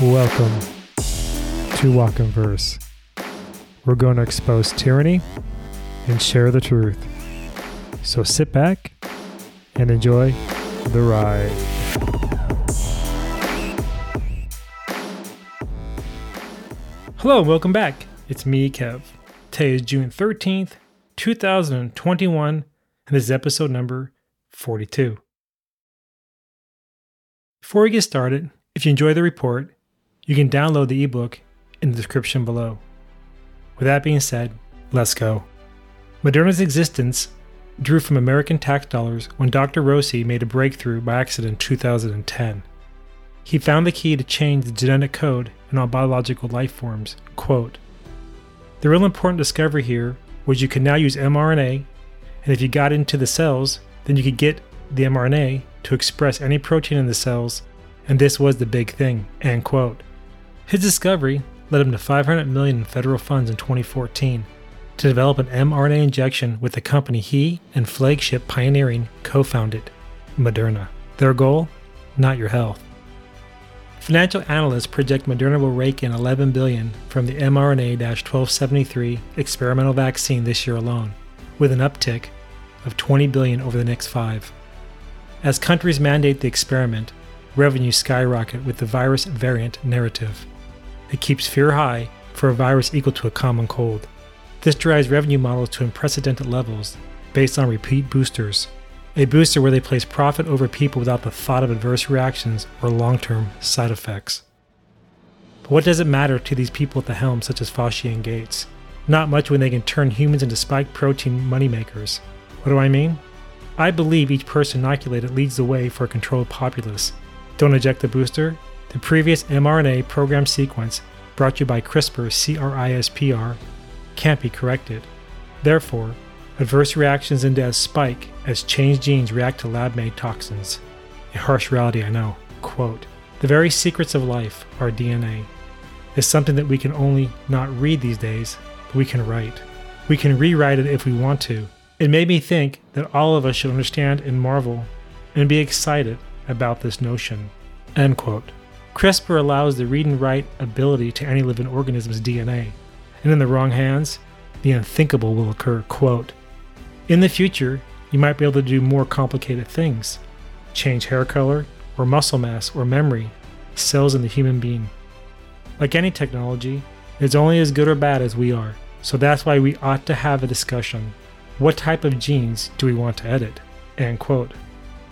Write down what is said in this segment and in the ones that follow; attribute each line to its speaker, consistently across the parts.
Speaker 1: Welcome to Walk in Verse. We're going to expose tyranny and share the truth. So sit back and enjoy the ride. Hello and welcome back. It's me, Kev. Today is June 13th, 2021, and this is episode number 42. Before we get started, if you enjoy the report, you can download the ebook in the description below. With that being said, let's go. Moderna's existence drew from American tax dollars when Dr. Rossi made a breakthrough by accident in 2010. He found the key to change the genetic code in all biological life forms. Quote, the real important discovery here was you could now use mRNA, and if you got into the cells, then you could get the mRNA to express any protein in the cells, and this was the big thing. End quote. His discovery led him to 500 million in federal funds in 2014 to develop an mRNA injection with the company he and flagship pioneering co-founded, Moderna. Their goal? Not your health. Financial analysts project Moderna will rake in 11 billion from the mRNA-1273 experimental vaccine this year alone, with an uptick of 20 billion over the next 5. As countries mandate the experiment, revenues skyrocket with the virus variant narrative. It keeps fear high for a virus equal to a common cold. This drives revenue models to unprecedented levels based on repeat boosters a booster where they place profit over people without the thought of adverse reactions or long term side effects. But what does it matter to these people at the helm, such as Fauci and Gates? Not much when they can turn humans into spike protein moneymakers. What do I mean? I believe each person inoculated leads the way for a controlled populace. Don't eject the booster? The previous mRNA program sequence, brought you by CRISPR CRISPR, can't be corrected. Therefore, Adverse reactions into as spike as changed genes react to lab made toxins. A harsh reality, I know. Quote The very secrets of life, our DNA, is something that we can only not read these days, but we can write. We can rewrite it if we want to. It made me think that all of us should understand and marvel and be excited about this notion. End quote. CRISPR allows the read and write ability to any living organism's DNA, and in the wrong hands, the unthinkable will occur. Quote, in the future, you might be able to do more complicated things change hair color, or muscle mass, or memory, cells in the human being. Like any technology, it's only as good or bad as we are, so that's why we ought to have a discussion. What type of genes do we want to edit? End quote.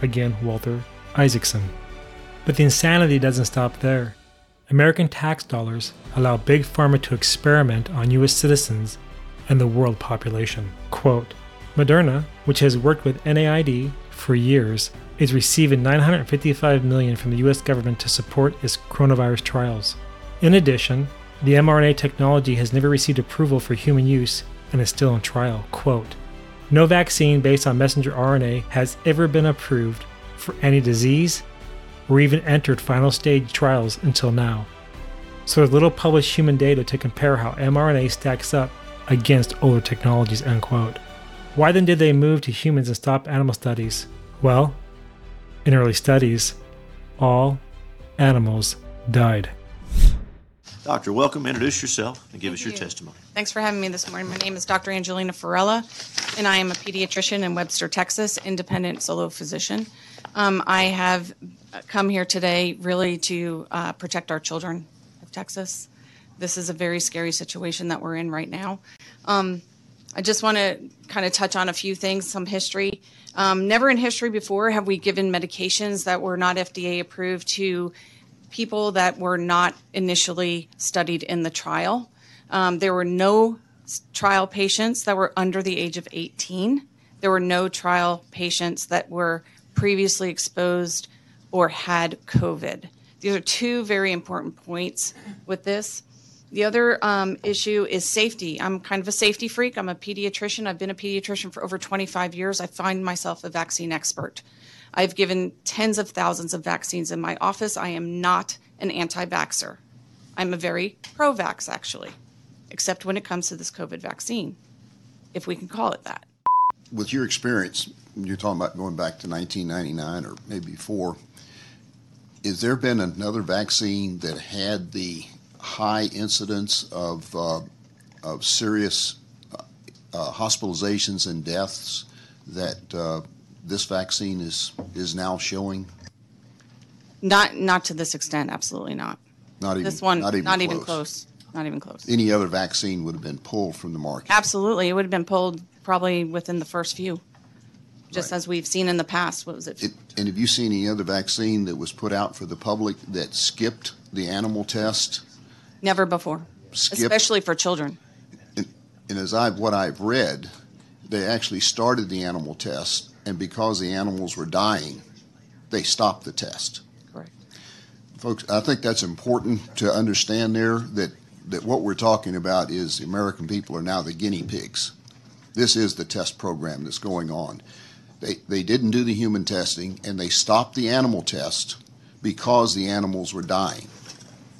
Speaker 1: Again, Walter Isaacson. But the insanity doesn't stop there. American tax dollars allow Big Pharma to experiment on US citizens and the world population. Quote, Moderna, which has worked with NIAID for years, is receiving 955 million from the US government to support its coronavirus trials. In addition, the mRNA technology has never received approval for human use and is still in trial. Quote, no vaccine based on messenger RNA has ever been approved for any disease or even entered final stage trials until now. So there's little published human data to compare how mRNA stacks up against older technologies, end quote. Why then did they move to humans and stop animal studies? Well, in early studies, all animals died.
Speaker 2: Doctor, welcome. Introduce yourself and give
Speaker 3: Thank
Speaker 2: us your
Speaker 3: you.
Speaker 2: testimony.
Speaker 3: Thanks for having me this morning. My name is Dr. Angelina Farella, and I am a pediatrician in Webster, Texas, independent solo physician. Um, I have come here today really to uh, protect our children of Texas. This is a very scary situation that we're in right now. Um, I just want to kind of touch on a few things, some history. Um, never in history before have we given medications that were not FDA approved to people that were not initially studied in the trial. Um, there were no trial patients that were under the age of 18. There were no trial patients that were previously exposed or had COVID. These are two very important points with this. The other um, issue is safety. I'm kind of a safety freak. I'm a pediatrician. I've been a pediatrician for over 25 years. I find myself a vaccine expert. I've given tens of thousands of vaccines in my office. I am not an anti vaxxer. I'm a very pro vax, actually, except when it comes to this COVID vaccine, if we can call it that.
Speaker 4: with your experience, you're talking about going back to 1999 or maybe before. Is there been another vaccine that had the high incidence of, uh, of serious uh, uh, hospitalizations and deaths that uh, this vaccine is, is now showing?
Speaker 3: Not, not to this extent, absolutely not.
Speaker 4: Not even,
Speaker 3: This one,
Speaker 4: not even
Speaker 3: not
Speaker 4: close.
Speaker 3: even close, not even close.
Speaker 4: Any other vaccine would have been pulled from the market.
Speaker 3: Absolutely, it would have been pulled probably within the first few, just
Speaker 4: Right.
Speaker 3: as we've seen in the past. What was it?
Speaker 4: It, and have you seen any other vaccine that was put out for the public that skipped the animal test?
Speaker 3: Never before,
Speaker 4: Skipped,
Speaker 3: especially for children.
Speaker 4: and as I've what I've read, they actually started the animal test, and because the animals were dying, they stopped the test.
Speaker 3: Correct.
Speaker 4: Folks, I think that's important to understand there that, that what we're talking about is the American people are now the guinea pigs. This is the test program that's going on. They, they didn't do the human testing and they stopped the animal test because the animals were dying.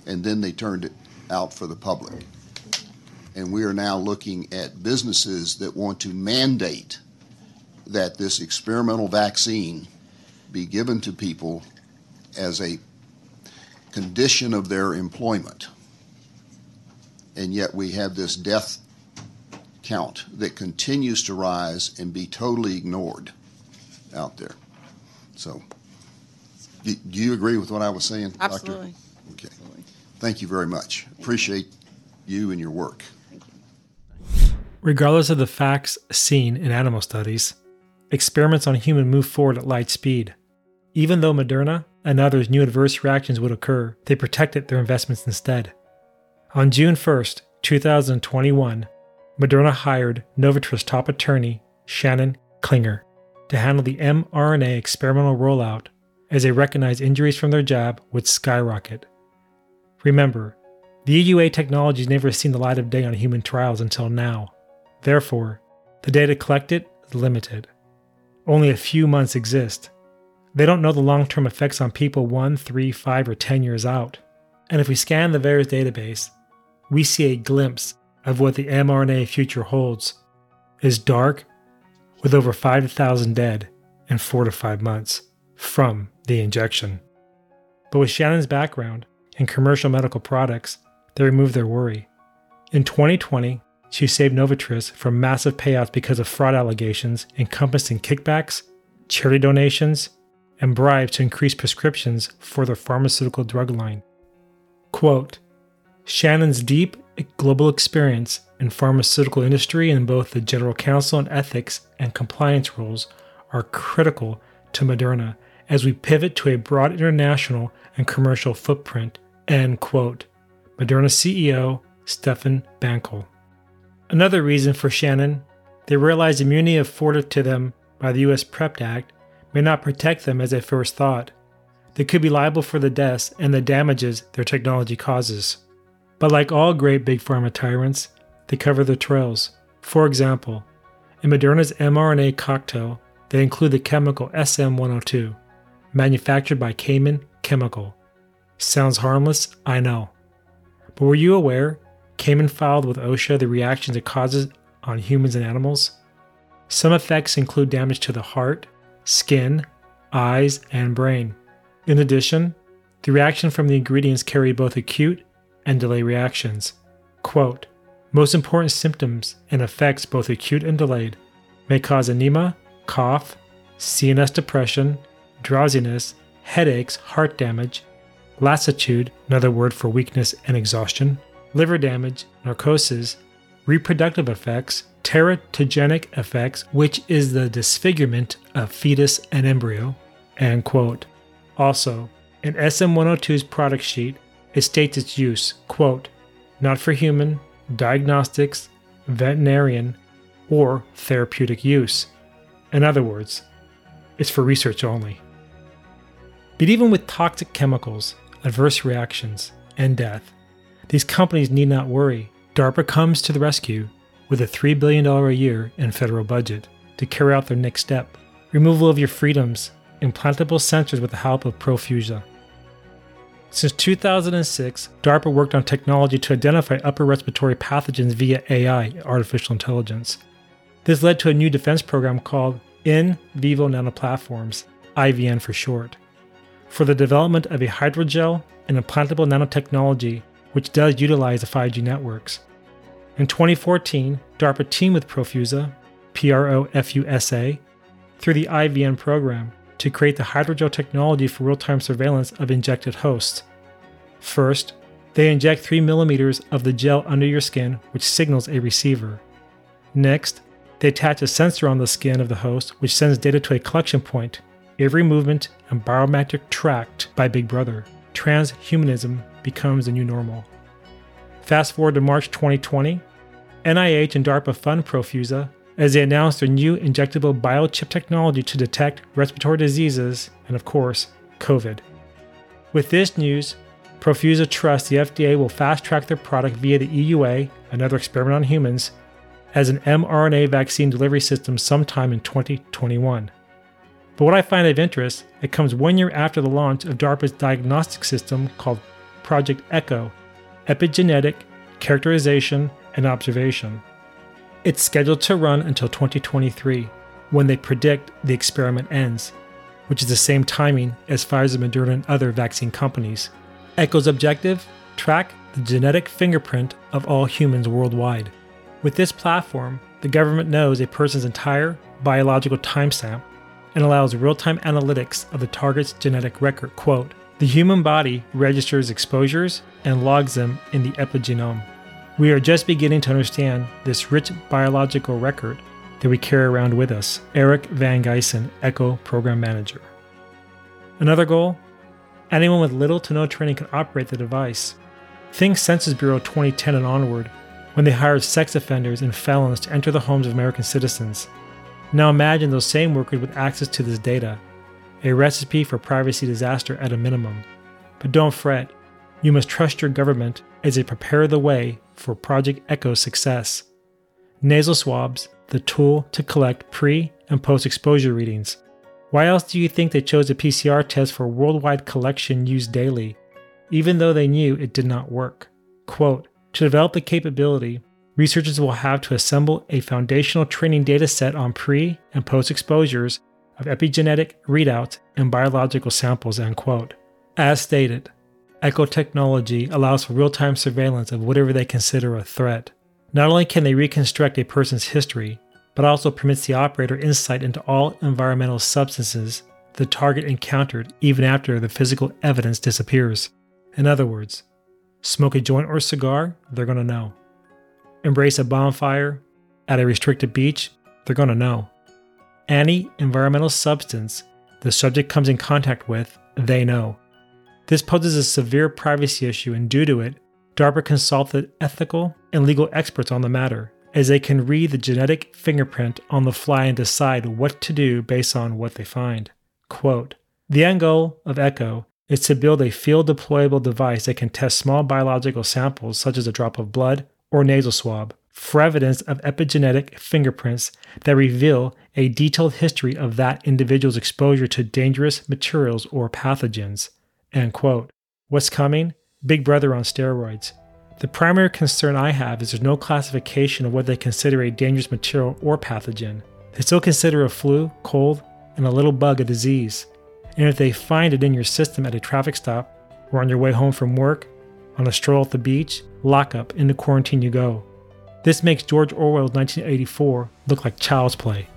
Speaker 4: And then they turned it out for the public. And we are now looking at businesses that want to mandate that this experimental vaccine be given to people as a condition of their employment. And yet we have this death count that continues to rise and be totally ignored out there. So, do do you agree with what I was saying, Doctor?
Speaker 3: Absolutely.
Speaker 4: Okay.
Speaker 3: Absolutely.
Speaker 4: Thank you very much. Appreciate you and your work.
Speaker 1: Regardless of the facts seen in animal studies, experiments on human move forward at light speed. Even though Moderna and others knew adverse reactions would occur, they protected their investments instead. On June 1st, 2021, Moderna hired Novartis top attorney Shannon Klinger to handle the mRNA experimental rollout as they recognized injuries from their jab would skyrocket. Remember, the EUA technology has never seen the light of day on human trials until now. Therefore, the data collected is limited. Only a few months exist. They don't know the long term effects on people 1, 3, 5, or 10 years out. And if we scan the VAERS database, we see a glimpse of what the mRNA future holds is dark with over 5,000 dead in 4 to 5 months from the injection. But with Shannon's background in commercial medical products, they removed their worry. In 2020, she saved Novartis from massive payouts because of fraud allegations encompassing kickbacks, charity donations, and bribes to increase prescriptions for their pharmaceutical drug line. Quote Shannon's deep global experience in pharmaceutical industry in both the general counsel and ethics and compliance roles are critical to Moderna as we pivot to a broad international and commercial footprint. End quote. Moderna CEO Stefan Bancel. Another reason for Shannon, they realized immunity afforded to them by the US PrEP Act may not protect them as they first thought. They could be liable for the deaths and the damages their technology causes. But like all great big pharma tyrants, they cover their trails. For example, in Moderna's mRNA cocktail, they include the chemical SM102, manufactured by Cayman Chemical. Sounds harmless, I know. But were you aware Cayman filed with OSHA the reactions it causes on humans and animals? Some effects include damage to the heart, skin, eyes, and brain. In addition, the reaction from the ingredients carry both acute and delayed reactions. Quote, most important symptoms and effects, both acute and delayed, may cause anemia, cough, CNS depression, drowsiness, headaches, heart damage, lassitude, another word for weakness and exhaustion, liver damage, narcosis, reproductive effects, teratogenic effects, which is the disfigurement of fetus and embryo. End quote. Also, in SM102's product sheet, it states its use, quote, not for human, diagnostics, veterinarian, or therapeutic use. In other words, it's for research only. But even with toxic chemicals, adverse reactions, and death, these companies need not worry. DARPA comes to the rescue with a $3 billion a year in federal budget to carry out their next step removal of your freedoms, implantable sensors with the help of Profusa. Since 2006, DARPA worked on technology to identify upper respiratory pathogens via AI, artificial intelligence. This led to a new defense program called In Vivo Nanoplatforms, IVN for short. for the development of a hydrogel and implantable nanotechnology which does utilize the 5G networks. In 2014, DARPA teamed with Profusa, P R O F U S A, through the IVN program to create the hydrogel technology for real time surveillance of injected hosts. First, they inject 3 millimeters of the gel under your skin, which signals a receiver. Next, they attach a sensor on the skin of the host, which sends data to a collection point, every movement and biometric tracked by Big Brother. Transhumanism becomes the new normal. Fast forward to March 2020, NIH and DARPA fund Profusa as they announced their new injectable biochip technology to detect respiratory diseases and, of course, COVID. With this news, Profusa trusts the FDA will fast track their product via the EUA, another experiment on humans, as an mRNA vaccine delivery system sometime in 2021. But what I find of interest, it comes one year after the launch of DARPA's diagnostic system called Project ECHO Epigenetic Characterization and Observation. It's scheduled to run until 2023, when they predict the experiment ends, which is the same timing as Pfizer, Moderna, and other vaccine companies. ECHO's objective? Track the genetic fingerprint of all humans worldwide. With this platform, the government knows a person's entire biological timestamp and allows real time analytics of the target's genetic record. Quote, the human body registers exposures and logs them in the epigenome. We are just beginning to understand this rich biological record that we carry around with us. Eric Van Gieson, ECHO Program Manager. Another goal anyone with little to no training can operate the device. Think Census Bureau 2010 and onward, when they hired sex offenders and felons to enter the homes of American citizens. Now imagine those same workers with access to this data, a recipe for privacy disaster at a minimum. But don't fret, you must trust your government as they prepare the way for Project Echo's success. Nasal swabs, the tool to collect pre and post exposure readings. Why else do you think they chose a PCR test for worldwide collection used daily, even though they knew it did not work? Quote, to develop the capability, researchers will have to assemble a foundational training data set on pre and post exposures of epigenetic readouts and biological samples. End quote. As stated, Echo technology allows for real time surveillance of whatever they consider a threat. Not only can they reconstruct a person's history, but also permits the operator insight into all environmental substances the target encountered even after the physical evidence disappears. In other words, smoke a joint or cigar, they're going to know. Embrace a bonfire at a restricted beach, they're going to know. Any environmental substance the subject comes in contact with, they know. This poses a severe privacy issue, and due to it, DARPA consulted ethical and legal experts on the matter, as they can read the genetic fingerprint on the fly and decide what to do based on what they find. Quote The end goal of ECHO is to build a field deployable device that can test small biological samples, such as a drop of blood or nasal swab, for evidence of epigenetic fingerprints that reveal a detailed history of that individual's exposure to dangerous materials or pathogens. End quote. What's coming? Big Brother on steroids. The primary concern I have is there's no classification of what they consider a dangerous material or pathogen. They still consider a flu, cold, and a little bug a disease. And if they find it in your system at a traffic stop, or on your way home from work, on a stroll at the beach, lock up, into quarantine you go. This makes George Orwell's 1984 look like child's play.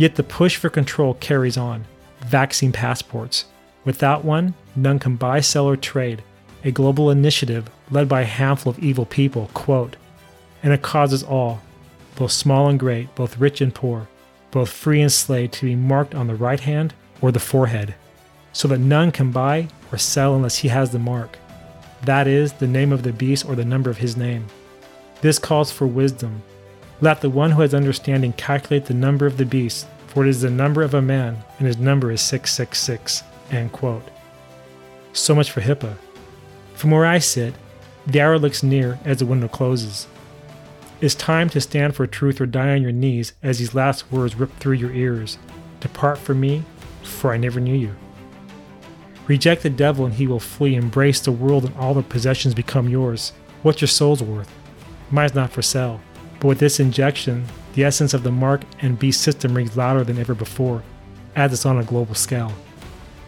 Speaker 1: Yet the push for control carries on. Vaccine passports. Without one, none can buy, sell, or trade. A global initiative led by a handful of evil people, quote, and it causes all, both small and great, both rich and poor, both free and slave, to be marked on the right hand or the forehead, so that none can buy or sell unless he has the mark. That is, the name of the beast or the number of his name. This calls for wisdom. Let the one who has understanding calculate the number of the beast, for it is the number of a man, and his number is 666. End quote. So much for HIPAA. From where I sit, the hour looks near as the window closes. It's time to stand for truth or die on your knees as these last words rip through your ears. Depart from me, for I never knew you. Reject the devil and he will flee. Embrace the world and all the possessions become yours. What's your soul's worth? Mine's not for sale. But with this injection, the essence of the Mark and Beast system rings louder than ever before, as it's on a global scale.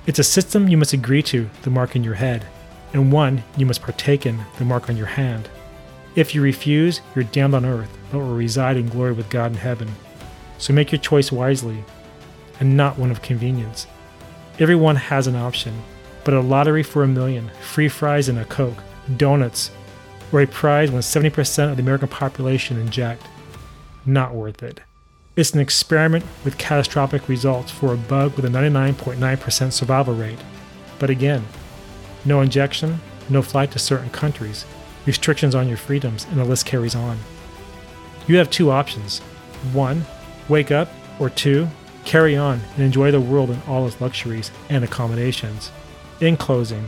Speaker 1: It's a system you must agree to, the mark in your head, and one you must partake in, the mark on your hand. If you refuse, you're damned on earth, but will reside in glory with God in heaven. So make your choice wisely, and not one of convenience. Everyone has an option, but a lottery for a million, free fries and a Coke, donuts, or a prize when 70% of the American population inject. Not worth it. It's an experiment with catastrophic results for a bug with a 99.9% survival rate. But again, no injection, no flight to certain countries, restrictions on your freedoms, and the list carries on. You have two options. One, wake up, or two, carry on and enjoy the world and all its luxuries and accommodations. In closing,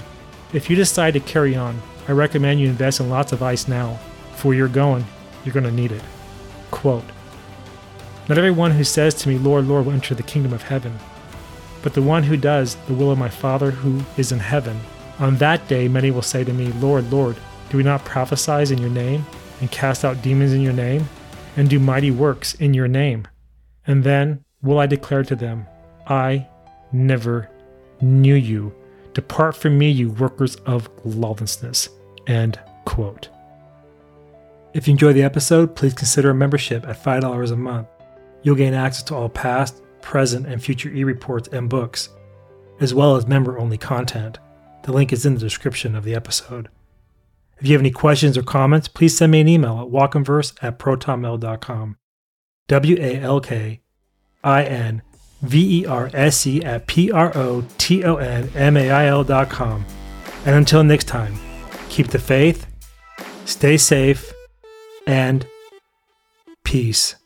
Speaker 1: if you decide to carry on, I recommend you invest in lots of ice now. For you're going, you're going to need it. Quote Not everyone who says to me, Lord, Lord, will enter the kingdom of heaven, but the one who does the will of my Father who is in heaven. On that day, many will say to me, Lord, Lord, do we not prophesy in your name, and cast out demons in your name, and do mighty works in your name? And then will I declare to them, I never knew you. Depart from me, you workers of lawlessness. End quote. If you enjoyed the episode, please consider a membership at $5 a month. You'll gain access to all past, present, and future e reports and books, as well as member only content. The link is in the description of the episode. If you have any questions or comments, please send me an email at walkinverse at protonmail.com. W A L K I N V E R S E at P R O T O N M A I L dot com. And until next time, keep the faith, stay safe, and peace.